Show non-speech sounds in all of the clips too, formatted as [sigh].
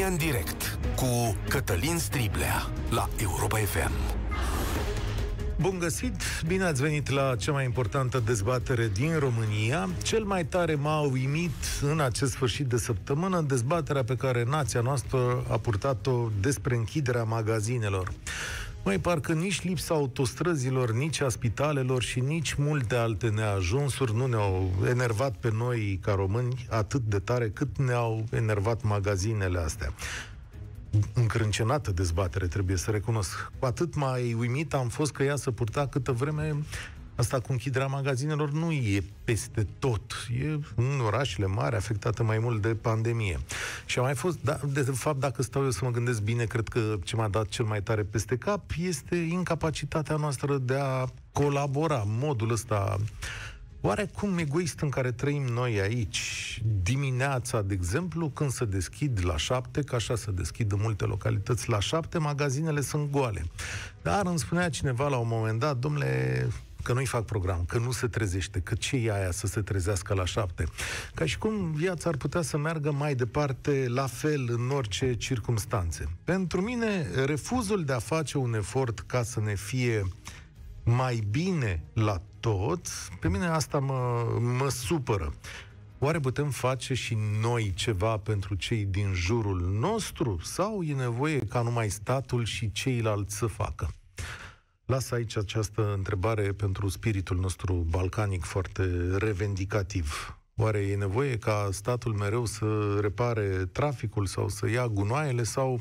România în direct cu Cătălin Striblea la Europa FM. Bun găsit! Bine ați venit la cea mai importantă dezbatere din România. Cel mai tare m-a uimit în acest sfârșit de săptămână dezbaterea pe care nația noastră a purtat-o despre închiderea magazinelor. Mai parcă nici lipsa autostrăzilor, nici a spitalelor și nici multe alte neajunsuri nu ne-au enervat pe noi ca români atât de tare cât ne-au enervat magazinele astea încrâncenată dezbatere, trebuie să recunosc. Cu atât mai uimit am fost că ea să purta câtă vreme Asta cu închiderea magazinelor nu e peste tot. E în orașele mari, afectate mai mult de pandemie. Și a mai fost, da, de fapt, dacă stau eu să mă gândesc bine, cred că ce m-a dat cel mai tare peste cap este incapacitatea noastră de a colabora. Modul ăsta Oarecum egoist în care trăim noi aici, dimineața, de exemplu, când se deschid la șapte, că așa se deschid în multe localități la șapte, magazinele sunt goale. Dar îmi spunea cineva la un moment dat, domnule, că nu-i fac program, că nu se trezește, că ce e aia să se trezească la șapte. Ca și cum viața ar putea să meargă mai departe la fel în orice circumstanțe. Pentru mine, refuzul de a face un efort ca să ne fie mai bine la tot, pe mine asta mă, mă supără. Oare putem face și noi ceva pentru cei din jurul nostru? Sau e nevoie ca numai statul și ceilalți să facă? Las aici această întrebare pentru spiritul nostru balcanic foarte revendicativ. Oare e nevoie ca statul mereu să repare traficul sau să ia gunoaiele sau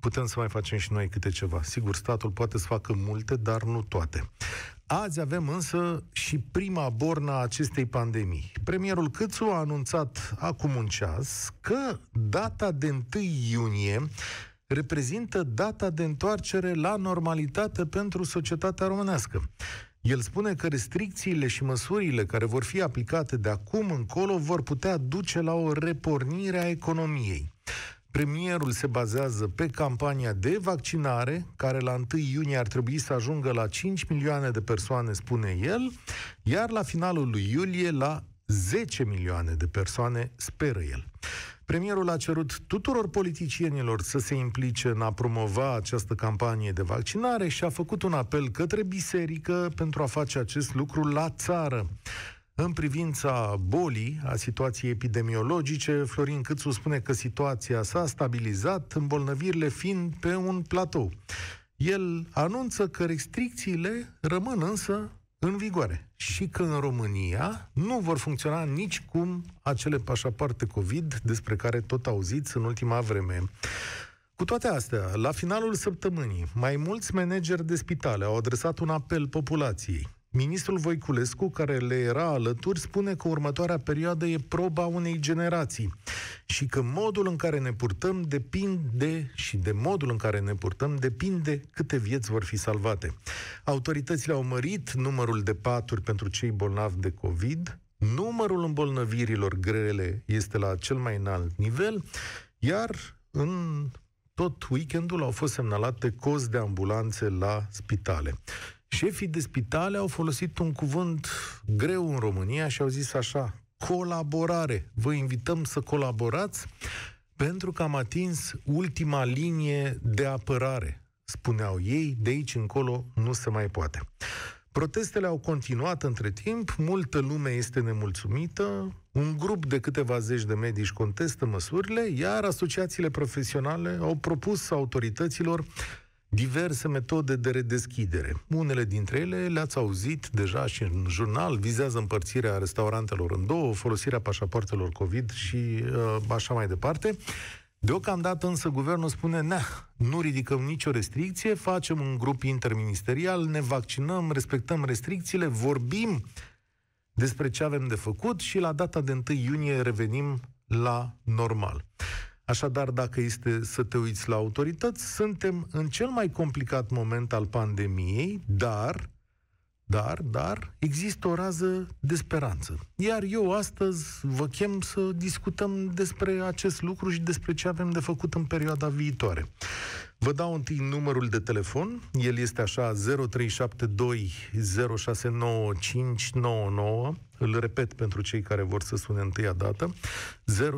putem să mai facem și noi câte ceva? Sigur, statul poate să facă multe, dar nu toate. Azi avem însă și prima borna acestei pandemii. Premierul Câțu a anunțat acum un ceas că data de 1 iunie reprezintă data de întoarcere la normalitate pentru societatea românească. El spune că restricțiile și măsurile care vor fi aplicate de acum încolo vor putea duce la o repornire a economiei. Premierul se bazează pe campania de vaccinare, care la 1 iunie ar trebui să ajungă la 5 milioane de persoane, spune el, iar la finalul lui iulie la 10 milioane de persoane, speră el. Premierul a cerut tuturor politicienilor să se implice în a promova această campanie de vaccinare și a făcut un apel către biserică pentru a face acest lucru la țară. În privința bolii, a situației epidemiologice, Florin Câțu spune că situația s-a stabilizat, îmbolnăvirile fiind pe un platou. El anunță că restricțiile rămân însă în vigoare și că în România nu vor funcționa nici cum acele pașapoarte COVID despre care tot auziți în ultima vreme. Cu toate astea, la finalul săptămânii, mai mulți manageri de spitale au adresat un apel populației. Ministrul Voiculescu, care le era alături, spune că următoarea perioadă e proba unei generații și că modul în care ne purtăm depinde și de modul în care ne purtăm depinde câte vieți vor fi salvate. Autoritățile au mărit numărul de paturi pentru cei bolnavi de COVID, numărul îmbolnăvirilor grele este la cel mai înalt nivel, iar în tot weekendul au fost semnalate cozi de ambulanțe la spitale. Șefii de spitale au folosit un cuvânt greu în România și au zis așa, colaborare. Vă invităm să colaborați pentru că am atins ultima linie de apărare. Spuneau ei, de aici încolo nu se mai poate. Protestele au continuat între timp, multă lume este nemulțumită, un grup de câteva zeci de medici contestă măsurile, iar asociațiile profesionale au propus autorităților diverse metode de redeschidere. Unele dintre ele le-ați auzit deja și în jurnal, vizează împărțirea restaurantelor în două, folosirea pașapoartelor COVID și uh, așa mai departe. Deocamdată însă guvernul spune, ne, nu ridicăm nicio restricție, facem un grup interministerial, ne vaccinăm, respectăm restricțiile, vorbim despre ce avem de făcut și la data de 1 iunie revenim la normal. Așadar, dacă este să te uiți la autorități, suntem în cel mai complicat moment al pandemiei, dar, dar, dar, există o rază de speranță. Iar eu astăzi vă chem să discutăm despre acest lucru și despre ce avem de făcut în perioada viitoare. Vă dau întâi numărul de telefon, el este așa 0372 069599. Îl repet pentru cei care vor să sune întâia dată,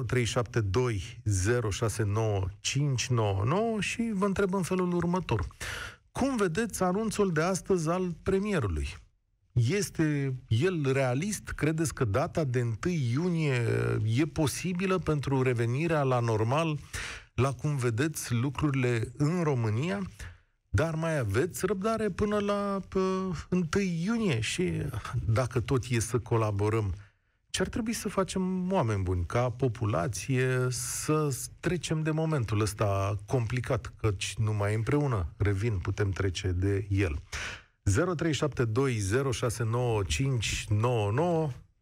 0372 069 599 și vă întreb în felul următor. Cum vedeți anunțul de astăzi al premierului? Este el realist? Credeți că data de 1 iunie e posibilă pentru revenirea la normal, la cum vedeți lucrurile în România? Dar mai aveți răbdare până la uh, 1 iunie și dacă tot e să colaborăm, ce ar trebui să facem oameni buni, ca populație, să trecem de momentul ăsta complicat, căci numai împreună, revin, putem trece de el. 0372069599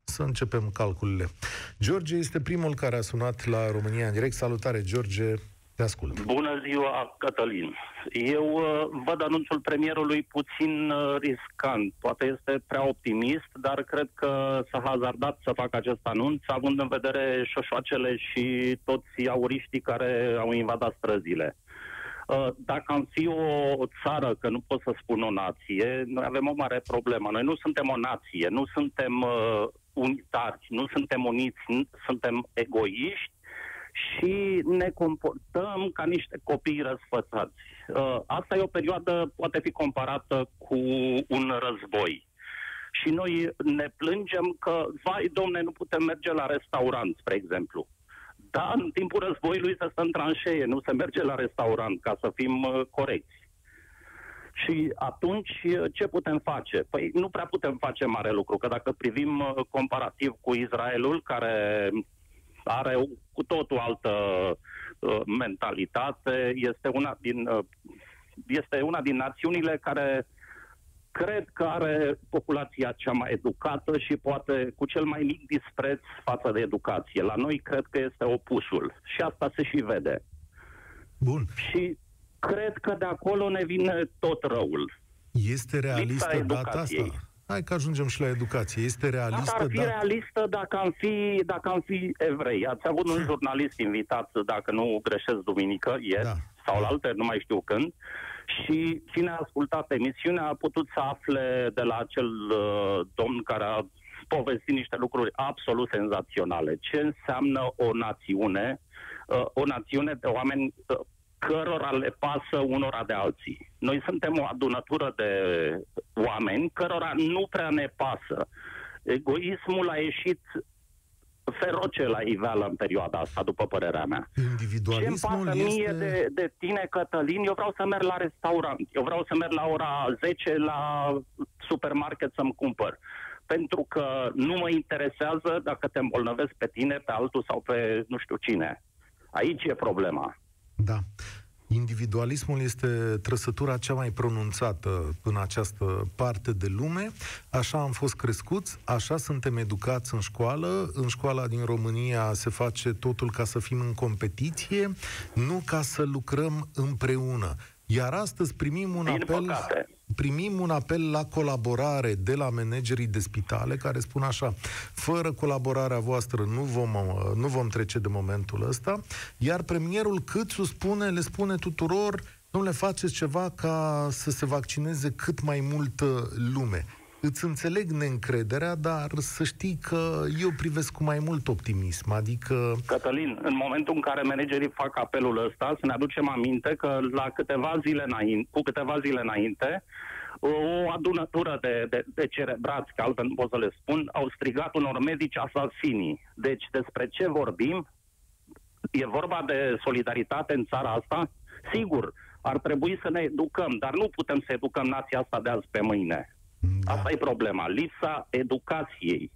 să începem calculele. George este primul care a sunat la România în direct. Salutare, George, te ascult. Bună ziua, Cătălin. Eu uh, văd anunțul premierului puțin uh, riscant. Poate este prea optimist, dar cred că s-a hazardat să facă acest anunț, având în vedere șoșoacele și toți auriștii care au invadat străzile. Uh, dacă am fi o țară, că nu pot să spun o nație, noi avem o mare problemă. Noi nu suntem o nație, nu suntem uh, unitari, nu suntem uniți, nu suntem egoiști și ne comportăm ca niște copii răsfățați. Uh, asta e o perioadă, poate fi comparată cu un război. Și noi ne plângem că, vai, domne, nu putem merge la restaurant, spre exemplu. Da, în timpul războiului se stă în tranșee, nu se merge la restaurant, ca să fim uh, corecți. Și atunci uh, ce putem face? Păi nu prea putem face mare lucru, că dacă privim uh, comparativ cu Israelul, care are o, cu totul altă uh, mentalitate, este una din uh, este una din națiunile care cred că are populația cea mai educată și poate cu cel mai mic dispreț față de educație. La noi cred că este opusul și asta se și vede. Bun. Și cred că de acolo ne vine tot răul. Este realistă data asta? Hai că ajungem și la educație. Este realistă Asta ar fi dat... realistă dacă am fi, dacă am fi evrei. Ați avut un [laughs] jurnalist invitat, dacă nu greșesc, duminică, ieri, Da. sau la alte, nu mai știu când, și cine a ascultat emisiunea a putut să afle de la acel uh, domn care a povestit niște lucruri absolut senzaționale. Ce înseamnă o națiune, uh, o națiune de oameni uh, cărora le pasă unora de alții. Noi suntem o adunătură de oameni cărora nu prea ne pasă. Egoismul a ieșit feroce la iveală în perioada asta, după părerea mea. Ce îmi Individualismul pasă mie este... de, de tine, Cătălin? Eu vreau să merg la restaurant. Eu vreau să merg la ora 10 la supermarket să-mi cumpăr. Pentru că nu mă interesează dacă te îmbolnăvesc pe tine, pe altul sau pe nu știu cine. Aici e problema. Da. Individualismul este trăsătura cea mai pronunțată în această parte de lume. Așa am fost crescuți, așa suntem educați în școală. În școala din România se face totul ca să fim în competiție, nu ca să lucrăm împreună. Iar astăzi primim un Din apel păcate. primim un apel la colaborare de la managerii de spitale care spun așa, fără colaborarea voastră nu vom, uh, nu vom trece de momentul ăsta, iar premierul Câțu spune, le spune tuturor, nu le faceți ceva ca să se vaccineze cât mai multă lume. Îți înțeleg neîncrederea, dar să știi că eu privesc cu mai mult optimism, adică Cătălin, în momentul în care managerii fac apelul ăsta, să ne aducem aminte că la câteva zile înainte, cu câteva zile înainte, o adunătură de, de, de cerebrați, că altfel nu pot să le spun, au strigat unor medici asasinii. Deci despre ce vorbim? E vorba de solidaritate în țara asta? Sigur, ar trebui să ne educăm, dar nu putem să educăm nația asta de azi pe mâine. Da, Asta e problema, lipsa educației.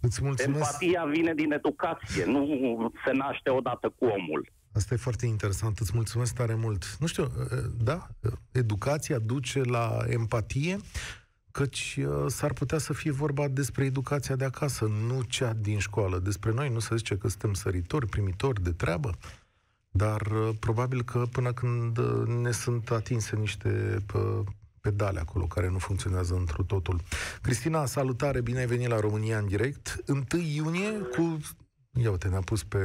îți mulțumesc. Empatia vine din educație, nu se naște odată cu omul. Asta e foarte interesant, îți mulțumesc tare mult. Nu știu, da, educația duce la empatie, căci uh, s-ar putea să fie vorba despre educația de acasă, nu cea din școală. Despre noi nu se zice că suntem săritori, primitori de treabă, dar uh, probabil că până când uh, ne sunt atinse niște pă, pedale acolo care nu funcționează într totul. Cristina, salutare, bine ai venit la România în direct. 1 iunie cu... Ia uite, ne-a pus pe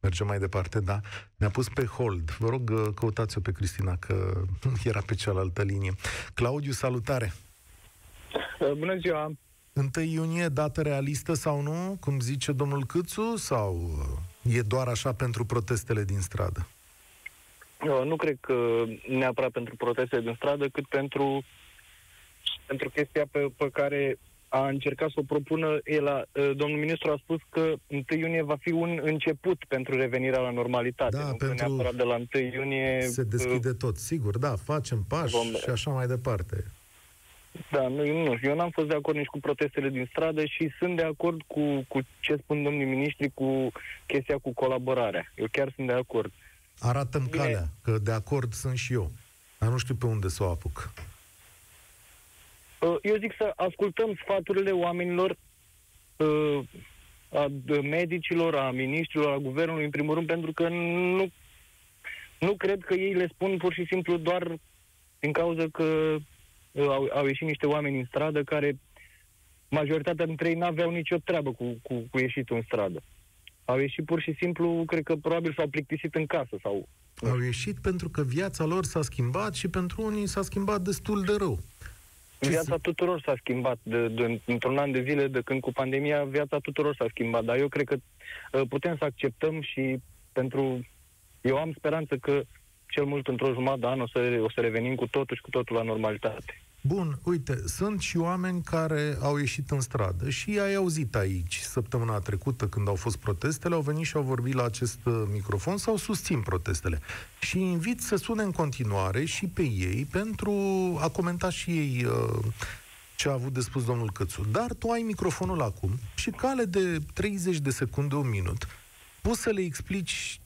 Mergem mai departe, da. Ne-a pus pe hold. Vă rog, uh, căutați-o pe Cristina, că [laughs] era pe cealaltă linie. Claudiu, salutare! Uh, Bună ziua! 1 iunie, dată realistă sau nu, cum zice domnul Câțu, sau e doar așa pentru protestele din stradă? Eu nu cred că neapărat pentru protestele din stradă, cât pentru, pentru chestia pe, pe care a încercat să o propună el. A, domnul ministru a spus că 1 iunie va fi un început pentru revenirea la normalitate. Da, nu pentru... că neapărat de la 1 iunie... Se deschide tot, sigur, da, facem pași vom... și așa mai departe. Da, nu, nu, eu n-am fost de acord nici cu protestele din stradă și sunt de acord cu, cu ce spun domnii ministri cu chestia cu colaborarea. Eu chiar sunt de acord. Arată-mi Bine. calea, că de acord sunt și eu. Dar nu știu pe unde să o apuc. Uh, eu zic să ascultăm sfaturile oamenilor, uh, a medicilor, a ministrilor, a guvernului, în primul rând, pentru că nu, nu cred că ei le spun pur și simplu doar din cauza că uh, au, au ieșit niște oameni în stradă care majoritatea dintre ei n-aveau nicio treabă cu, cu, cu ieșitul în stradă. Au ieșit pur și simplu, cred că probabil s-au plictisit în casă sau... Au ieșit pentru că viața lor s-a schimbat și pentru unii s-a schimbat destul de rău. Ce viața tuturor s-a schimbat. De, de, într-un an de zile, de când cu pandemia, viața tuturor s-a schimbat. Dar eu cred că uh, putem să acceptăm și pentru... Eu am speranță că cel mult într-o jumătate de an o să, o să revenim cu totul și cu totul la normalitate. Bun, uite, sunt și oameni care au ieșit în stradă și ai auzit aici săptămâna trecută când au fost protestele, au venit și au vorbit la acest uh, microfon sau susțin protestele. Și invit să sune în continuare și pe ei pentru a comenta și ei uh, ce a avut de spus domnul Cățu. Dar tu ai microfonul acum și cale de 30 de secunde, un minut, poți să le explici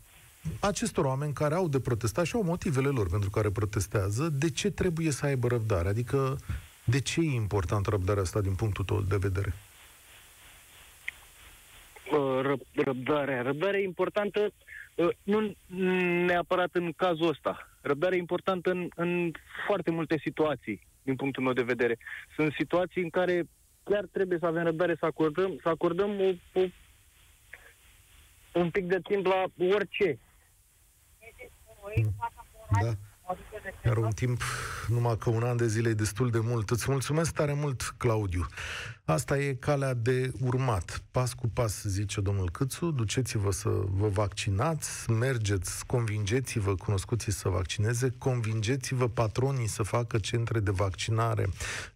acestor oameni care au de protestat și au motivele lor pentru care protestează, de ce trebuie să aibă răbdare? Adică, de ce e important răbdarea asta din punctul tău de vedere? Răb- răbdarea. Răbdarea e importantă ă, nu neapărat în cazul ăsta. Răbdarea e importantă în, în foarte multe situații, din punctul meu de vedere. Sunt situații în care chiar trebuie să avem răbdare să acordăm, să acordăm o, o, un pic de timp la orice. Da. Iar un timp, numai că un an de zile e destul de mult. Îți mulțumesc tare mult, Claudiu. Asta e calea de urmat. Pas cu pas, zice domnul Câțu, duceți-vă să vă vaccinați, mergeți, convingeți-vă cunoscuții să vaccineze, convingeți-vă patronii să facă centre de vaccinare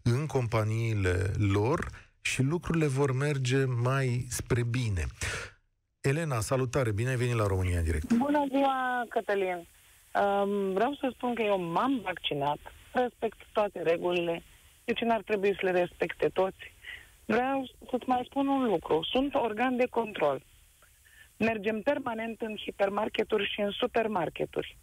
în companiile lor și lucrurile vor merge mai spre bine. Elena, salutare, bine ai venit la România Direct. Bună ziua, Cătălin. Um, vreau să spun că eu m-am vaccinat, respect toate regulile, de ce n-ar trebui să le respecte toți? Vreau să-ți mai spun un lucru. Sunt organ de control. Mergem permanent în hipermarketuri și în supermarketuri.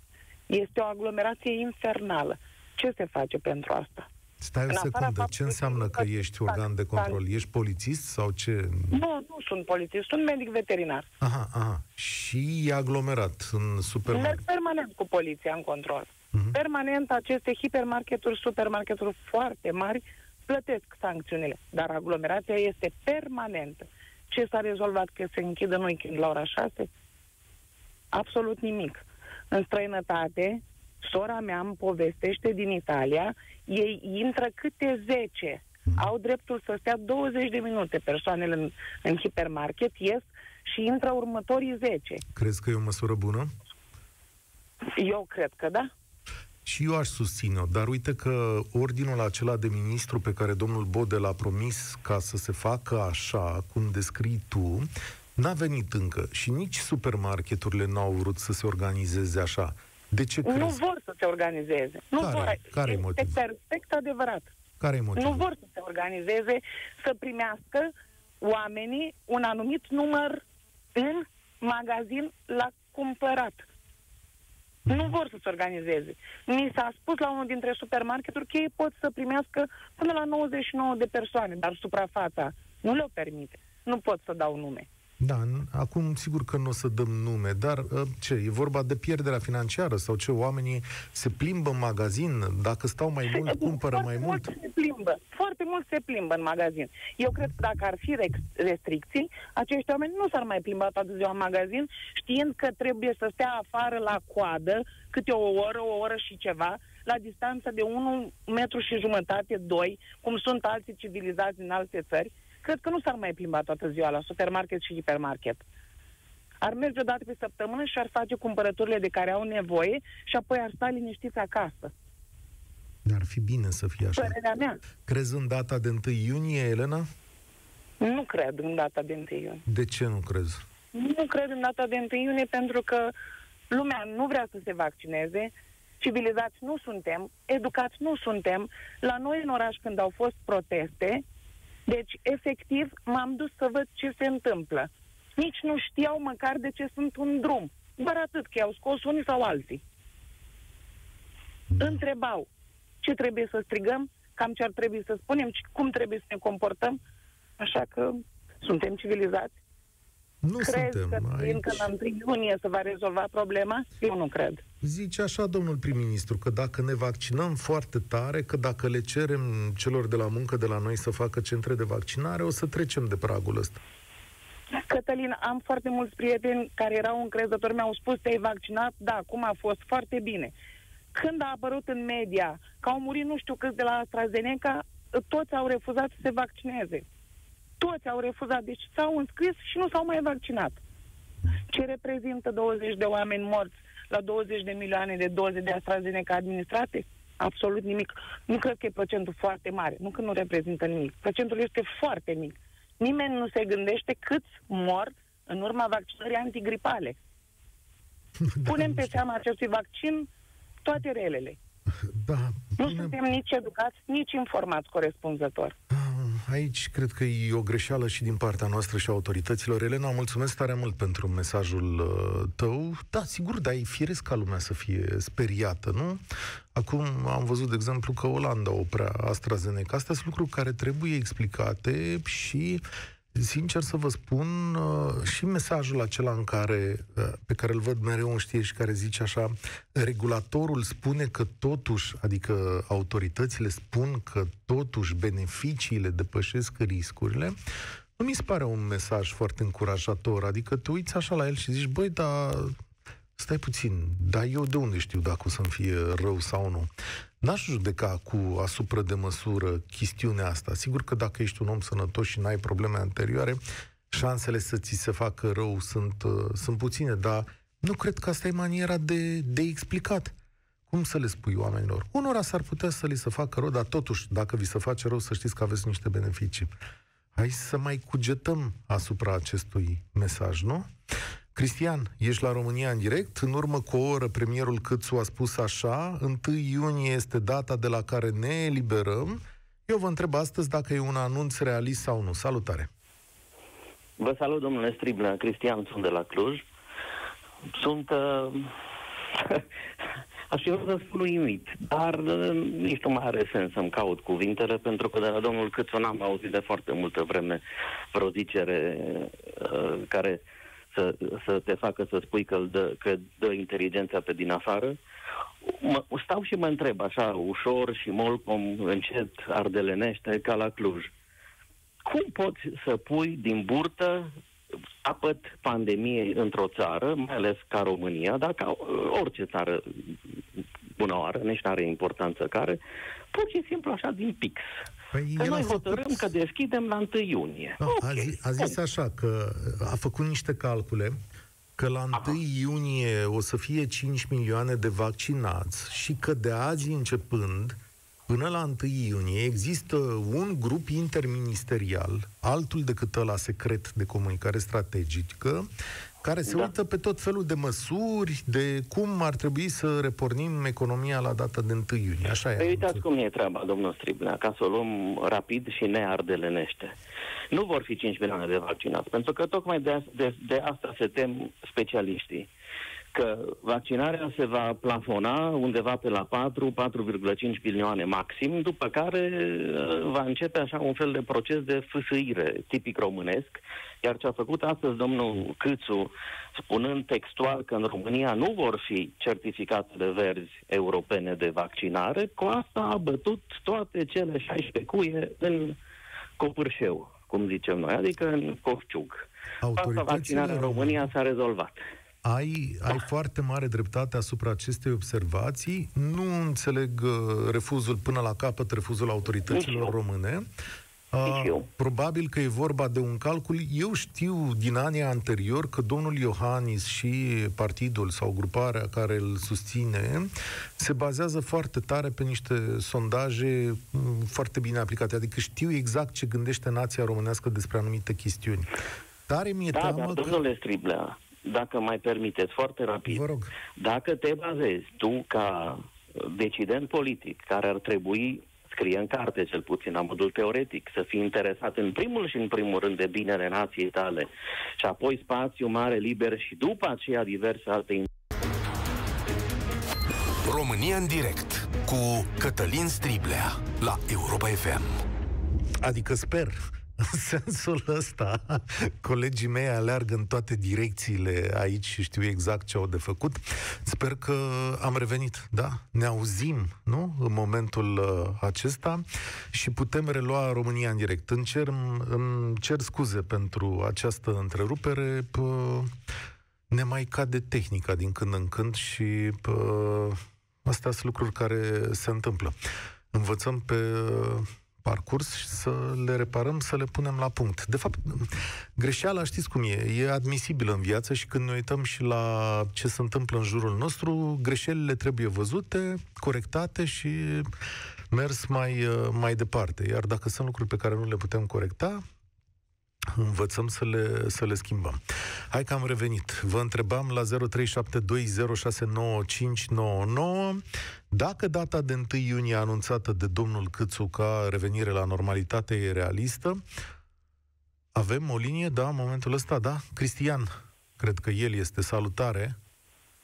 Este o aglomerație infernală. Ce se face pentru asta? Stai o secundă, ce înseamnă că ești organ de control? Ești polițist sau ce? Nu, nu sunt polițist, sunt medic veterinar. Aha, aha. Și e aglomerat în supermarket? Merg permanent cu poliția în control. Uh-huh. Permanent aceste hipermarketuri, supermarketuri foarte mari plătesc sancțiunile, dar aglomerația este permanentă. Ce s-a rezolvat că se închidă în weekend la ora 6? Absolut nimic. În străinătate, sora mea îmi povestește din Italia, ei intră câte 10. Au dreptul să stea 20 de minute persoanele în, în hipermarket, ies și intră următorii 10. Crezi că e o măsură bună? Eu cred că da. Și eu aș susține-o, dar uite că ordinul acela de ministru pe care domnul Bode l-a promis ca să se facă așa, cum descrii tu, n-a venit încă și nici supermarketurile n-au vrut să se organizeze așa. De ce crezi? Nu vor să se organizeze. Nu care, vor. Care este motiv? perfect adevărat. Care e motivul? Nu vor să se organizeze, să primească oamenii un anumit număr în magazin la cumpărat. Mm. Nu vor să se organizeze. Mi s-a spus la unul dintre supermarketuri că ei pot să primească până la 99 de persoane, dar suprafața nu le-o permite. Nu pot să dau nume. Da, acum sigur că nu o să dăm nume, dar ă, ce, e vorba de pierderea financiară sau ce, oamenii se plimbă în magazin, dacă stau mai se, mult, cumpără mai mult? mult? se plimbă, foarte mult se plimbă în magazin. Eu cred că dacă ar fi restricții, acești oameni nu s-ar mai plimba toată ziua în magazin, știind că trebuie să stea afară la coadă câte o oră, o oră și ceva, la distanță de 1 metru și jumătate, 2, cum sunt alții civilizați în alte țări, cred că nu s-ar mai plimba toată ziua la supermarket și hipermarket. Ar merge o dată pe săptămână și ar face cumpărăturile de care au nevoie și apoi ar sta liniștiți acasă. Ar fi bine să fie așa. Părerea mea. Crezi în data de 1 iunie, Elena? Nu cred în data de 1 iunie. De ce nu crezi? Nu cred în data de 1 iunie pentru că lumea nu vrea să se vaccineze, civilizați nu suntem, educați nu suntem. La noi în oraș când au fost proteste, deci efectiv m-am dus să văd ce se întâmplă. Nici nu știau măcar de ce sunt un drum. Doar atât că i-au scos unii sau alții. Întrebau ce trebuie să strigăm, cam ce ar trebui să spunem, cum trebuie să ne comportăm. Așa că suntem civilizați. Nu Crezi suntem că aici. încă la 1 iunie se va rezolva problema? Eu nu cred. Zice așa, domnul prim-ministru, că dacă ne vaccinăm foarte tare, că dacă le cerem celor de la muncă de la noi să facă centre de vaccinare, o să trecem de pragul ăsta. Cătălin, am foarte mulți prieteni care erau încrezători, mi-au spus, te-ai vaccinat? Da, acum a fost foarte bine. Când a apărut în media că au murit nu știu câți de la AstraZeneca, toți au refuzat să se vaccineze. Toți au refuzat, deci s-au înscris și nu s-au mai vaccinat. Ce reprezintă 20 de oameni morți la 20 de milioane de doze de AstraZeneca administrate? Absolut nimic. Nu cred că e procentul foarte mare. Nu că nu reprezintă nimic. Procentul este foarte mic. Nimeni nu se gândește câți mor în urma vaccinării antigripale. [laughs] Punem pe seama acestui vaccin toate relele. Da, Nu bine, suntem nici educați, nici informați corespunzător. Aici cred că e o greșeală și din partea noastră și a autorităților. Elena, mulțumesc tare mult pentru mesajul uh, tău. Da, sigur, dar e firesc ca lumea să fie speriată, nu? Acum am văzut, de exemplu, că Olanda oprea AstraZeneca. Astea sunt lucruri care trebuie explicate și Sincer să vă spun, uh, și mesajul acela în care, uh, pe care îl văd mereu în știri și care zice așa, regulatorul spune că totuși, adică autoritățile spun că totuși beneficiile depășesc riscurile, nu mi se pare un mesaj foarte încurajator. Adică te uiți așa la el și zici, băi, dar stai puțin, dar eu de unde știu dacă o să-mi fie rău sau nu? N-aș judeca cu asupra de măsură chestiunea asta. Sigur că dacă ești un om sănătos și n-ai probleme anterioare, șansele să ți se facă rău sunt, uh, sunt puține, dar nu cred că asta e maniera de, de explicat. Cum să le spui oamenilor? Unora s-ar putea să li se facă rău, dar totuși, dacă vi se face rău, să știți că aveți niște beneficii. Hai să mai cugetăm asupra acestui mesaj, nu? Cristian, ești la România în direct. În urmă cu o oră, premierul Câțu a spus așa, 1 iunie este data de la care ne eliberăm. Eu vă întreb astăzi dacă e un anunț realist sau nu. Salutare! Vă salut, domnule Striblea. Cristian, sunt de la Cluj. Sunt... Uh, [laughs] aș fi vrut să spun uimit, dar uh, nici nu mai are sens să-mi caut cuvintele, pentru că de la domnul Câțu n-am auzit de foarte multă vreme vreo zicere uh, care să, să te facă să spui că, îl dă, că dă inteligența pe din afară. Mă, stau și mă întreb așa, ușor și molcom, încet, ardelenește, ca la Cluj cum poți să pui din burtă apăt pandemiei într-o țară, mai ales ca România, dar ca orice țară bună oară, nici nu are importanță care, pur și simplu așa din pix. Păi Că el a noi făcut- hotărâm că deschidem la 1 iunie. Da, Ok. a, zi, a zis așa că a făcut niște calcule că la 1 Aha. iunie o să fie 5 milioane de vaccinați și că de azi începând până la 1 iunie există un grup interministerial, altul decât ăla secret de comunicare strategică, care se Da. uită pe tot felul de măsuri, de cum ar trebui să repornim economia la data de 1 iunie. Așa e. Păi anunțul. uitați cum e treaba, domnul Striblea, ca să o luăm rapid și neardelenește. Nu vor fi 5 milioane de vaccinați, pentru că tocmai de, de, de asta se tem specialiștii. Că vaccinarea se va plafona undeva pe la 4, 4,5 milioane maxim, după care uh, va începe așa un fel de proces de fâsâire tipic românesc, iar ce a făcut astăzi domnul Câțu, spunând textual că în România nu vor fi certificatele verzi europene de vaccinare, cu asta a bătut toate cele 16 cuie în copârșeu, cum zicem noi, adică în cofciug. Cu asta Autoritățile vaccinarea în România s-a rezolvat. Ai, ai foarte mare dreptate asupra acestei observații. Nu înțeleg uh, refuzul până la capăt, refuzul Nici autorităților eu. române. Uh, probabil că e vorba de un calcul. Eu știu din anii anterior că domnul Iohannis și partidul sau gruparea care îl susține se bazează foarte tare pe niște sondaje mm, foarte bine aplicate. Adică știu exact ce gândește nația românească despre anumite chestiuni. Tare mi-e da, teamă dar, că... domnule Striblea, dacă mai permiteți, foarte rapid. Vă rog. Dacă te bazezi tu ca decident politic care ar trebui scrie în carte, cel puțin la modul teoretic, să fii interesat în primul și în primul rând de binele nației tale și apoi spațiu mare, liber și după aceea diverse alte România în direct cu Cătălin Striblea la Europa FM. Adică sper [laughs] în sensul ăsta, colegii mei aleargă în toate direcțiile aici și știu exact ce au de făcut. Sper că am revenit, da? Ne auzim, nu? În momentul uh, acesta și putem relua România în direct. Îmi cer, îmi cer scuze pentru această întrerupere. Pă, ne mai cade tehnica din când în când și pă, astea sunt lucruri care se întâmplă. Învățăm pe parcurs și să le reparăm, să le punem la punct. De fapt, greșeala, știți cum e, e admisibilă în viață și când ne uităm și la ce se întâmplă în jurul nostru, greșelile trebuie văzute, corectate și mers mai, mai departe. Iar dacă sunt lucruri pe care nu le putem corecta, învățăm să le, să le schimbăm. Hai că am revenit. Vă întrebam la 0372069599 dacă data de 1 iunie anunțată de domnul Câțu ca revenire la normalitate e realistă, avem o linie, da, în momentul ăsta, da? Cristian, cred că el este salutare.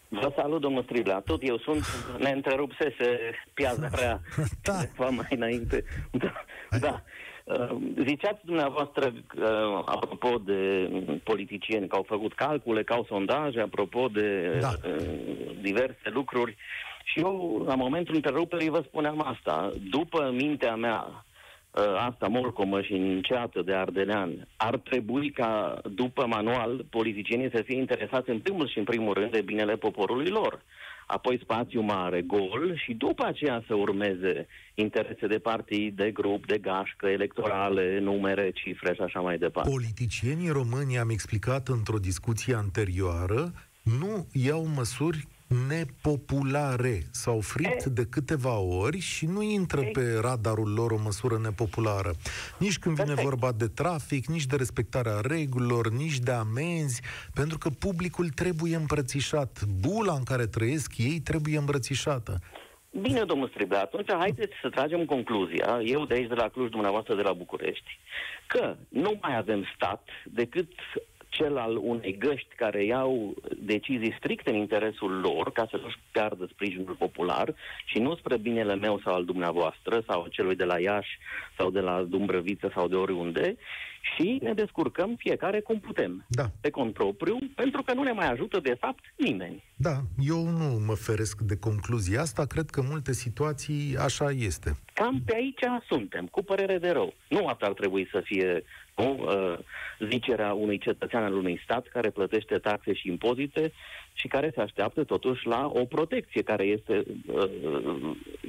Vă salut, domnul Striblea. Tot eu sunt, ne întrerupsese piața [laughs] da. mai înainte. Da, da. Uh, ziceați dumneavoastră, uh, apropo de politicieni, că au făcut calcule, că au sondaje, apropo de da. Uh, diverse lucruri. Și eu, la momentul întreruperii, vă spuneam asta. După mintea mea, asta morcomă și înceată de ardelean, ar trebui ca, după manual, politicienii să fie interesați în primul și în primul rând de binele poporului lor apoi spațiu mare, gol și după aceea să urmeze interese de partid, de grup, de gașcă, electorale, numere, cifre și așa mai departe. Politicienii români, am explicat într-o discuție anterioară, nu iau măsuri nepopulare. S-au frit de câteva ori și nu intră pe radarul lor o măsură nepopulară. Nici când vine Perfect. vorba de trafic, nici de respectarea regulilor, nici de amenzi, pentru că publicul trebuie îmbrățișat. Bula în care trăiesc ei trebuie îmbrățișată. Bine, domnul Stribe, atunci haideți să tragem concluzia, eu de aici, de la Cluj, dumneavoastră de la București, că nu mai avem stat decât cel al unei găști care iau decizii stricte în interesul lor, ca să nu-și piardă sprijinul popular și nu spre binele meu sau al dumneavoastră sau celui de la Iași sau de la Dumbrăviță sau de oriunde și ne descurcăm fiecare cum putem, da. pe cont propriu, pentru că nu ne mai ajută de fapt nimeni. Da, eu nu mă feresc de concluzia asta, cred că multe situații așa este. Cam pe aici suntem, cu părere de rău. Nu asta ar trebui să fie nu? Uh, zicerea unui cetățean al unui stat care plătește taxe și impozite și care se așteaptă totuși la o protecție care este uh,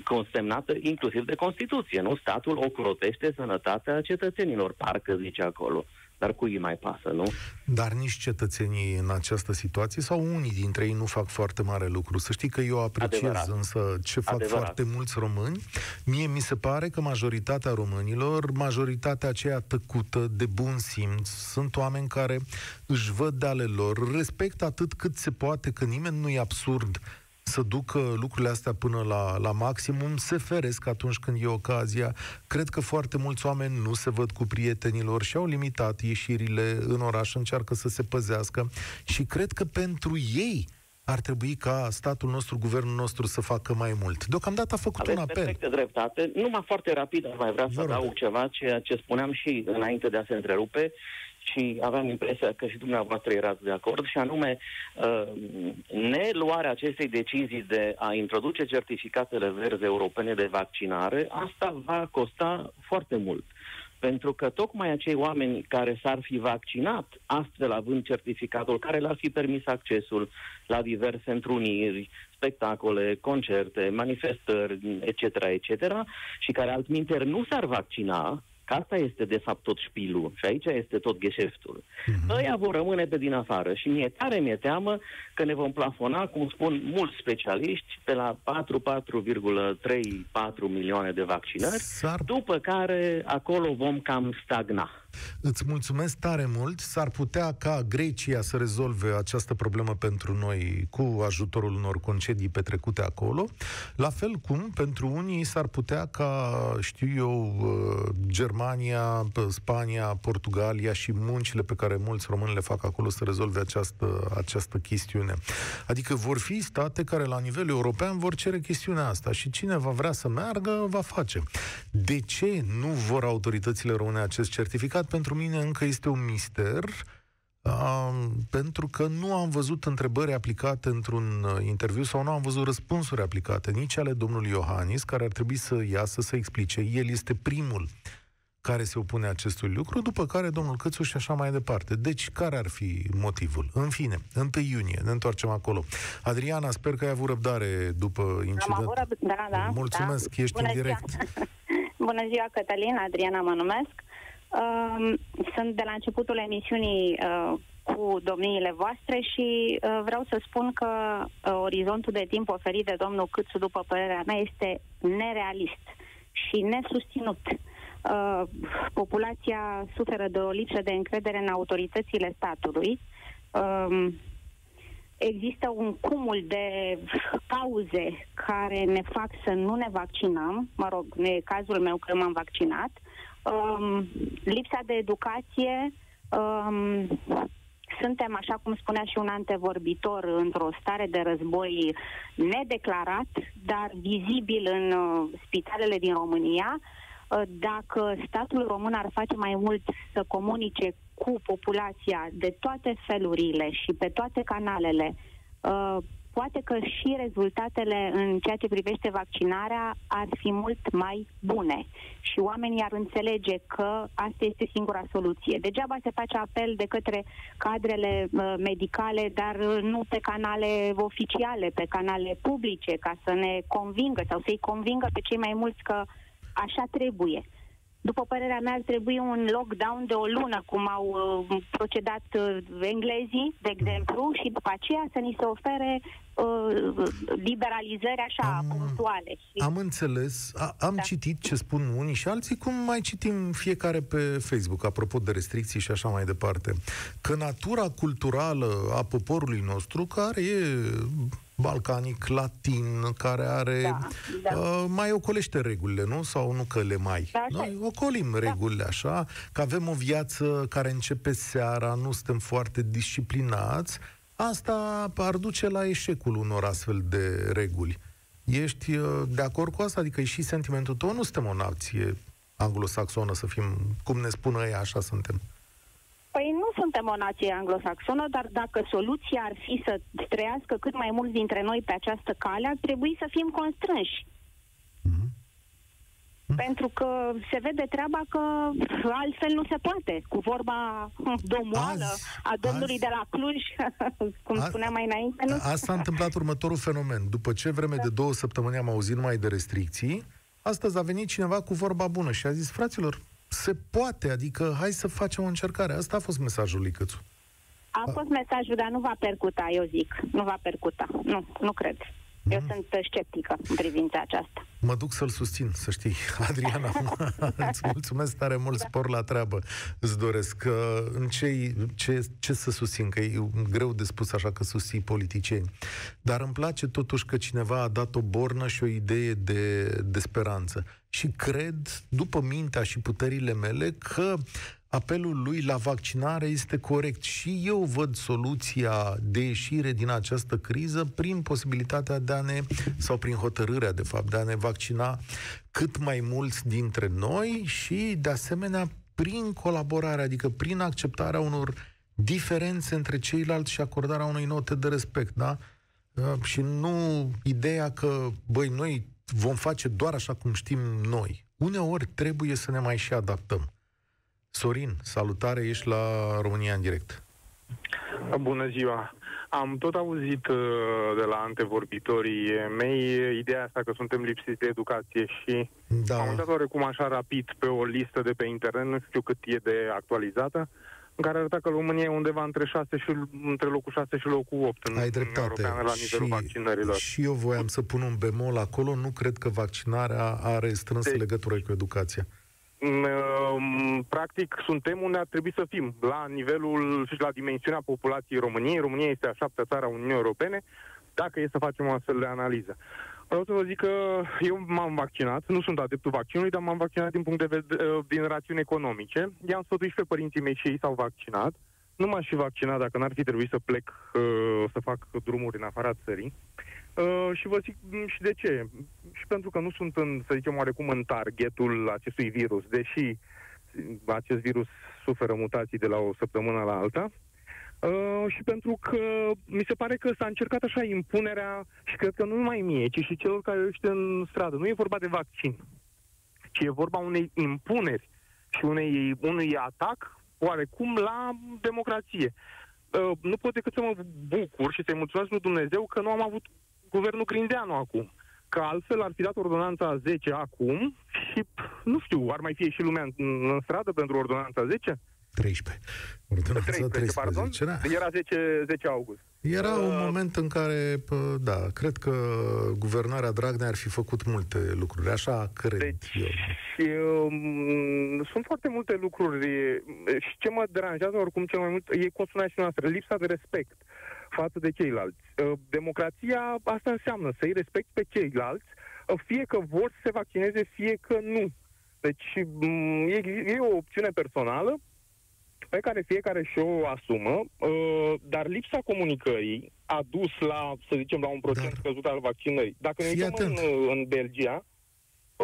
consemnată inclusiv de Constituție. Nu? Statul ocrotește sănătatea cetățenilor, parcă zice acolo. Dar cui mai pasă, nu? Dar nici cetățenii în această situație sau unii dintre ei nu fac foarte mare lucru. Să știi că eu apreciez Adevărat. însă ce fac Adevărat. foarte mulți români. Mie mi se pare că majoritatea românilor, majoritatea aceea tăcută, de bun simț, sunt oameni care își văd de ale lor, respectă atât cât se poate, că nimeni nu e absurd să ducă lucrurile astea până la, la maximum, se feresc atunci când e ocazia. Cred că foarte mulți oameni nu se văd cu prietenilor și au limitat ieșirile în oraș, încearcă să se păzească și cred că pentru ei ar trebui ca statul nostru, guvernul nostru să facă mai mult. Deocamdată a făcut Aveți un apel. perfectă dreptate. Numai foarte rapid ar mai vrea să adaug ceva, ceea ce spuneam și înainte de a se întrerupe și aveam impresia că și dumneavoastră erați de acord, și anume uh, neluarea acestei decizii de a introduce certificatele verzi europene de vaccinare, asta va costa foarte mult. Pentru că tocmai acei oameni care s-ar fi vaccinat, astfel având certificatul care le-ar fi permis accesul la diverse întruniri, spectacole, concerte, manifestări, etc., etc., și care altminteri nu s-ar vaccina, Că asta este, de fapt, tot șpilul și aici este tot gheșeftul. Uh-huh. Ăia vor rămâne pe din afară și mi-e tare, mi-e teamă că ne vom plafona, cum spun mulți specialiști, pe la 4,34 milioane de vaccinări, S-ar... după care acolo vom cam stagna. Îți mulțumesc tare mult. S-ar putea ca Grecia să rezolve această problemă pentru noi cu ajutorul unor concedii petrecute acolo. La fel cum pentru unii s-ar putea ca, știu eu, uh, Germania, Spania, Portugalia și muncile pe care mulți români le fac acolo să rezolve această, această chestiune. Adică vor fi state care la nivel european vor cere chestiunea asta și cine va vrea să meargă, va face. De ce nu vor autoritățile române acest certificat? Pentru mine încă este un mister, uh, pentru că nu am văzut întrebări aplicate într-un uh, interviu sau nu am văzut răspunsuri aplicate, nici ale domnului Iohannis, care ar trebui să iasă să explice. El este primul care se opune acestui lucru, după care domnul Cățu și așa mai departe. Deci, care ar fi motivul? În fine, 1 iunie, ne întoarcem acolo. Adriana, sper că ai avut răbdare după incident. Am avut răbdare, da, da. Mulțumesc, da. ești Bună în direct. Ziua. [laughs] Bună ziua, Cătălin, Adriana mă numesc. Uh, sunt de la începutul emisiunii uh, cu domniile voastre și uh, vreau să spun că uh, orizontul de timp oferit de domnul Câțu, după părerea mea, este nerealist și nesusținut. Uh, populația suferă de o lipsă de încredere în autoritățile statului. Uh, există un cumul de cauze care ne fac să nu ne vaccinăm. Mă rog, nu e cazul meu că m-am vaccinat. Uh, um, lipsa de educație, um, suntem, așa cum spunea și un antevorbitor, într-o stare de război nedeclarat, dar vizibil în uh, spitalele din România. Uh, dacă statul român ar face mai mult să comunice cu populația de toate felurile și pe toate canalele, uh, poate că și rezultatele în ceea ce privește vaccinarea ar fi mult mai bune și oamenii ar înțelege că asta este singura soluție. Degeaba se face apel de către cadrele uh, medicale, dar uh, nu pe canale oficiale, pe canale publice, ca să ne convingă sau să-i convingă pe cei mai mulți că așa trebuie. După părerea mea, ar trebui un lockdown de o lună, cum au uh, procedat uh, englezii, de exemplu, și după aceea să ni se ofere uh, liberalizări așa am, punctuale. Și... Am înțeles, a, am da. citit ce spun unii și alții, cum mai citim fiecare pe Facebook, apropo de restricții și așa mai departe, că natura culturală a poporului nostru, care e balcanic, latin, care are... Da, da. Uh, mai ocolește regulile, nu? Sau nu că le mai. Da, Noi ocolim da. regulile așa, că avem o viață care începe seara, nu suntem foarte disciplinați. Asta ar duce la eșecul unor astfel de reguli. Ești uh, de acord cu asta? Adică e și sentimentul tău? Nu suntem o nație anglosaxonă să fim, cum ne spun ei, așa suntem. Păi nu suntem o nație anglosaxonă, dar dacă soluția ar fi să trăiască cât mai mulți dintre noi pe această cale, ar trebui să fim constrânși. Mm-hmm. Pentru că se vede treaba că altfel nu se poate. Cu vorba domoală azi, a domnului azi, de la Cluj, [laughs] cum a, spuneam mai înainte. Nu? Asta s-a întâmplat următorul fenomen. După ce vreme da. de două săptămâni am auzit mai de restricții, astăzi a venit cineva cu vorba bună și a zis, fraților, se poate, adică hai să facem o încercare. Asta a fost mesajul lui Cățu. A fost mesajul, dar nu va percuta, eu zic. Nu va percuta. Nu, nu cred. Eu mm. sunt sceptică în privința aceasta. Mă duc să-l susțin, să știi. [laughs] Adriana, [laughs] îți mulțumesc tare mult, spor la treabă. Îți doresc. În ce, ce, ce să susțin? Că e greu de spus așa că susții politicieni. Dar îmi place totuși că cineva a dat o bornă și o idee de, de speranță. Și cred, după mintea și puterile mele, că apelul lui la vaccinare este corect și eu văd soluția de ieșire din această criză prin posibilitatea de a ne, sau prin hotărârea, de fapt, de a ne vaccina cât mai mulți dintre noi și, de asemenea, prin colaborare, adică prin acceptarea unor diferențe între ceilalți și acordarea unei note de respect, da? Uh, și nu ideea că, băi, noi vom face doar așa cum știm noi. Uneori trebuie să ne mai și adaptăm. Sorin, salutare, ești la România în direct. Bună ziua! Am tot auzit uh, de la antevorbitorii mei ideea asta că suntem lipsiți de educație și Da. am uitat oarecum așa rapid pe o listă de pe internet, nu știu cât e de actualizată, în care arăta că România e undeva între, 6 și, între locul 6 și locul 8 în Ai Uniunea dreptate. Europeană la nivelul și, vaccinărilor. și eu voiam să pun un bemol acolo. Nu cred că vaccinarea are strânsă Deci- legătură cu educația. Mm, Practic, suntem unde ar trebui să fim, la nivelul și la dimensiunea populației României. România este a șaptea țară a Uniunii Europene, dacă e să facem o astfel de analiză. Vreau să vă zic că eu m-am vaccinat, nu sunt adeptul vaccinului, dar m-am vaccinat din punct de vedere, din rațiuni economice. I-am sfătuit și pe părinții mei și ei s-au vaccinat. Nu m-aș fi vaccinat dacă n-ar fi trebuit să plec uh, să fac drumuri în afara țării. Uh, și vă zic mm, și de ce. Și pentru că nu sunt, în, să zicem, oarecum în targetul acestui virus, deși acest virus suferă mutații de la o săptămână la alta. Uh, și pentru că mi se pare că s-a încercat așa impunerea și cred că nu numai mie, ci și celor care ești în stradă. Nu e vorba de vaccin, ci e vorba unei impuneri și unei, unui atac oarecum la democrație. Uh, nu pot decât să mă bucur și să-i mulțumesc lui Dumnezeu că nu am avut guvernul Grindeanu acum. Că altfel ar fi dat ordonanța 10 acum și, pf, nu știu, ar mai fi și lumea în, în stradă pentru ordonanța 10? 13. Ordonanța 13, pardon? 13, da. Era 10, 10 august. Era un Uh, moment în care, pă, da, cred că guvernarea Dragnea ar fi făcut multe lucruri. Așa cred Deci, eu. și, um, sunt foarte multe lucruri e, și ce mă deranjează oricum cel mai mult e cum spunea și noastră, lipsa de respect față de ceilalți. Uh, Democrația asta înseamnă să-i respecti pe ceilalți, uh, fie că vor să se vaccineze, fie că nu. Deci um, e, e o opțiune personală pe care fiecare și-o asumă, uh, dar lipsa comunicării a dus la, să zicem, la un procent Dar- scăzut al vaccinării. Dacă ne Fii uităm în, atent. în Belgia,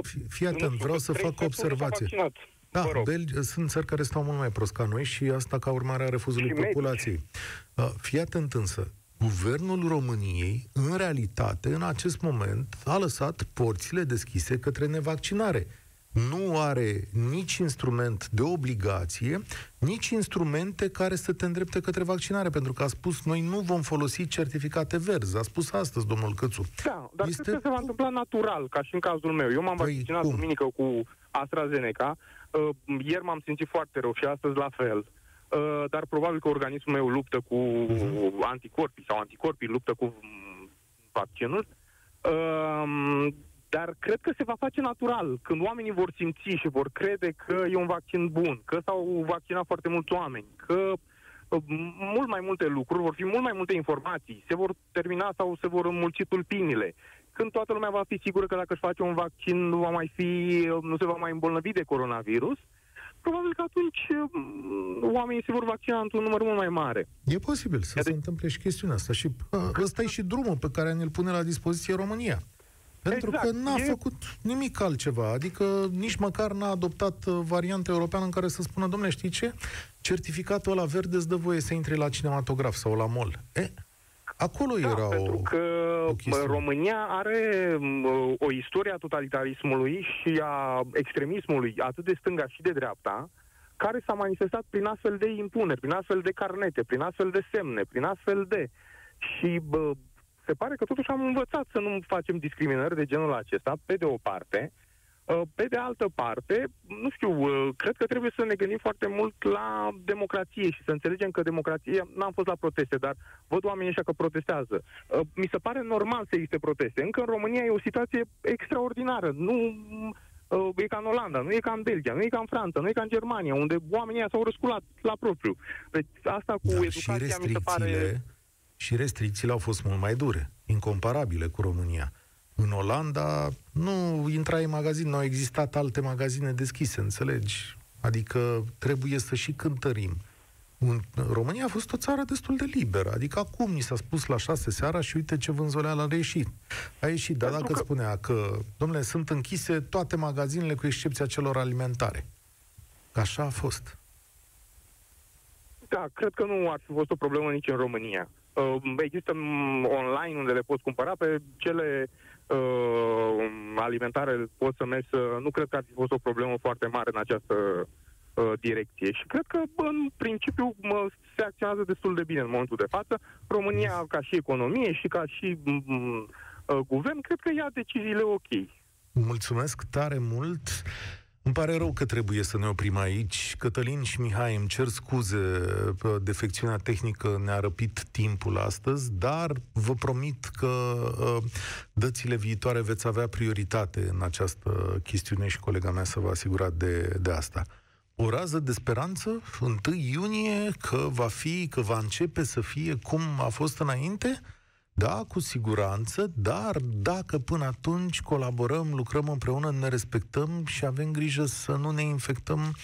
Fii- Fii nu atent, știu, vreau să trei fac o sferturi s-au observație. vaccinat. Da, Vă rog. Belgi, sunt țări care stau mult mai prost ca noi și asta ca urmare a refuzului Și medici. populației. Uh, Fii atent însă, guvernul României, în realitate, în acest moment, a lăsat porțile deschise către nevaccinare. Nu are nici instrument de obligație, nici instrumente care să te îndrepte către vaccinare, pentru că a spus noi nu vom folosi certificate verzi. A spus astăzi domnul Cățu. Da, dar Este- cred că se va întâmpla natural, ca și în cazul meu. Eu m-am Păi, vaccinat cum? duminică cu AstraZeneca, uh, ieri m-am simțit foarte rău și astăzi la fel. Uh, dar probabil că organismul meu luptă cu Mhm. anticorpii sau anticorpii luptă cu mm, vaccinul. Uh, dar cred că se va face natural. Când oamenii vor simți și vor crede că e un vaccin bun, că s-au vaccinat foarte mulți oameni, că uh, mult mai multe lucruri, vor fi mult mai multe informații, se vor termina sau se vor înmulți tulpinile. Când toată lumea va fi sigură că dacă își face un vaccin nu va mai fi, nu se va mai îmbolnăvi de coronavirus, probabil că atunci uh, oamenii se vor vaccina într-un număr mult mai mare. E posibil să se întâmple și chestiunea asta. Și uh, ăsta e și drumul pe care ne-l pune la dispoziție România. Pentru Exact. că n-a E- făcut nimic altceva. Adică nici măcar n-a adoptat uh, varianta europeană în care să spună, domnule, știi ce? Certificatul ăla verde îți dă voie să intri la cinematograf sau la mall. E, acolo Da, era pentru o... că o chestiune. România are m, o istorie a totalitarismului și a extremismului, atât de stânga și de dreapta, care s-a manifestat prin astfel de impuneri, prin astfel de carnete, prin astfel de semne, prin astfel de... Și bă, se pare că totuși am învățat să nu facem discriminări de genul acesta, pe de o parte. Uh, Pe de altă parte, nu știu, uh, cred că trebuie să ne gândim foarte mult la democrație și să înțelegem că democrația, n-am fost la proteste, dar văd oamenii ăștia că protestează. Uh, Mi se pare normal să existe proteste. Încă în România e o situație extraordinară. Nu uh, e ca în Olanda, nu e ca în Belgia, nu e ca în Franța, nu e ca în Germania, unde oamenii ăia s-au răsculat la propriu. Deci asta cu Dar și educația mi se pare... restricțiile, și restricțiile au fost mult mai dure, incomparabile cu România. În Olanda nu intrai în magazin, nu au existat alte magazine deschise, înțelegi? Adică trebuie să și cântărim. În România a fost o țară destul de liberă. Adică acum ni s-a spus la șase seara și uite ce vânzoleală a ieșit. A ieșit, dar Pentru dacă că- spunea că, domnule, sunt închise toate magazinele cu excepția celor alimentare. Așa a fost. Da, cred că nu ar fi fost o problemă nici în România. Uh, există mm, online unde le poți cumpăra pe cele uh, alimentare poți să mergi să... Nu cred că ar fi fost o problemă foarte mare în această uh, direcție. Și cred că, în principiu, mă, se acționează destul de bine în momentul de față. România, ca și economie și ca și uh, guvern, cred că ia deciziile ok. Mulțumesc tare mult! Îmi pare rău că trebuie să ne oprim aici. Cătălin și Mihai, îmi cer scuze, defecțiunea tehnică ne-a răpit timpul astăzi, dar vă promit că uh, dățile viitoare veți avea prioritate în această chestiune și colega mea să vă asigura de, de asta. O rază de speranță, 1 iunie, că va fi, că va începe să fie cum a fost înainte? Da, cu siguranță, dar dacă până atunci colaborăm, lucrăm împreună, ne respectăm și avem grijă să nu ne infectăm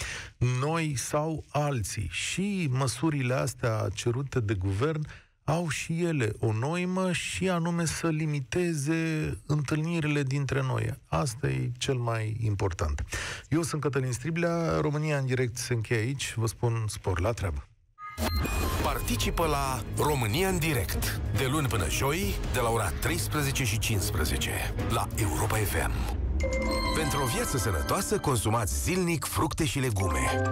noi sau alții. Și măsurile astea cerute de guvern au și ele o noimă și anume să limiteze întâlnirile dintre noi. Asta e cel mai important. Eu sunt Cătălin Striblea, România în direct se încheie aici, vă spun spor la treabă. Participă la România în direct, de luni până joi, de la ora 13 și 15, la Europa FM. Pentru o viață sănătoasă, consumați zilnic fructe și legume.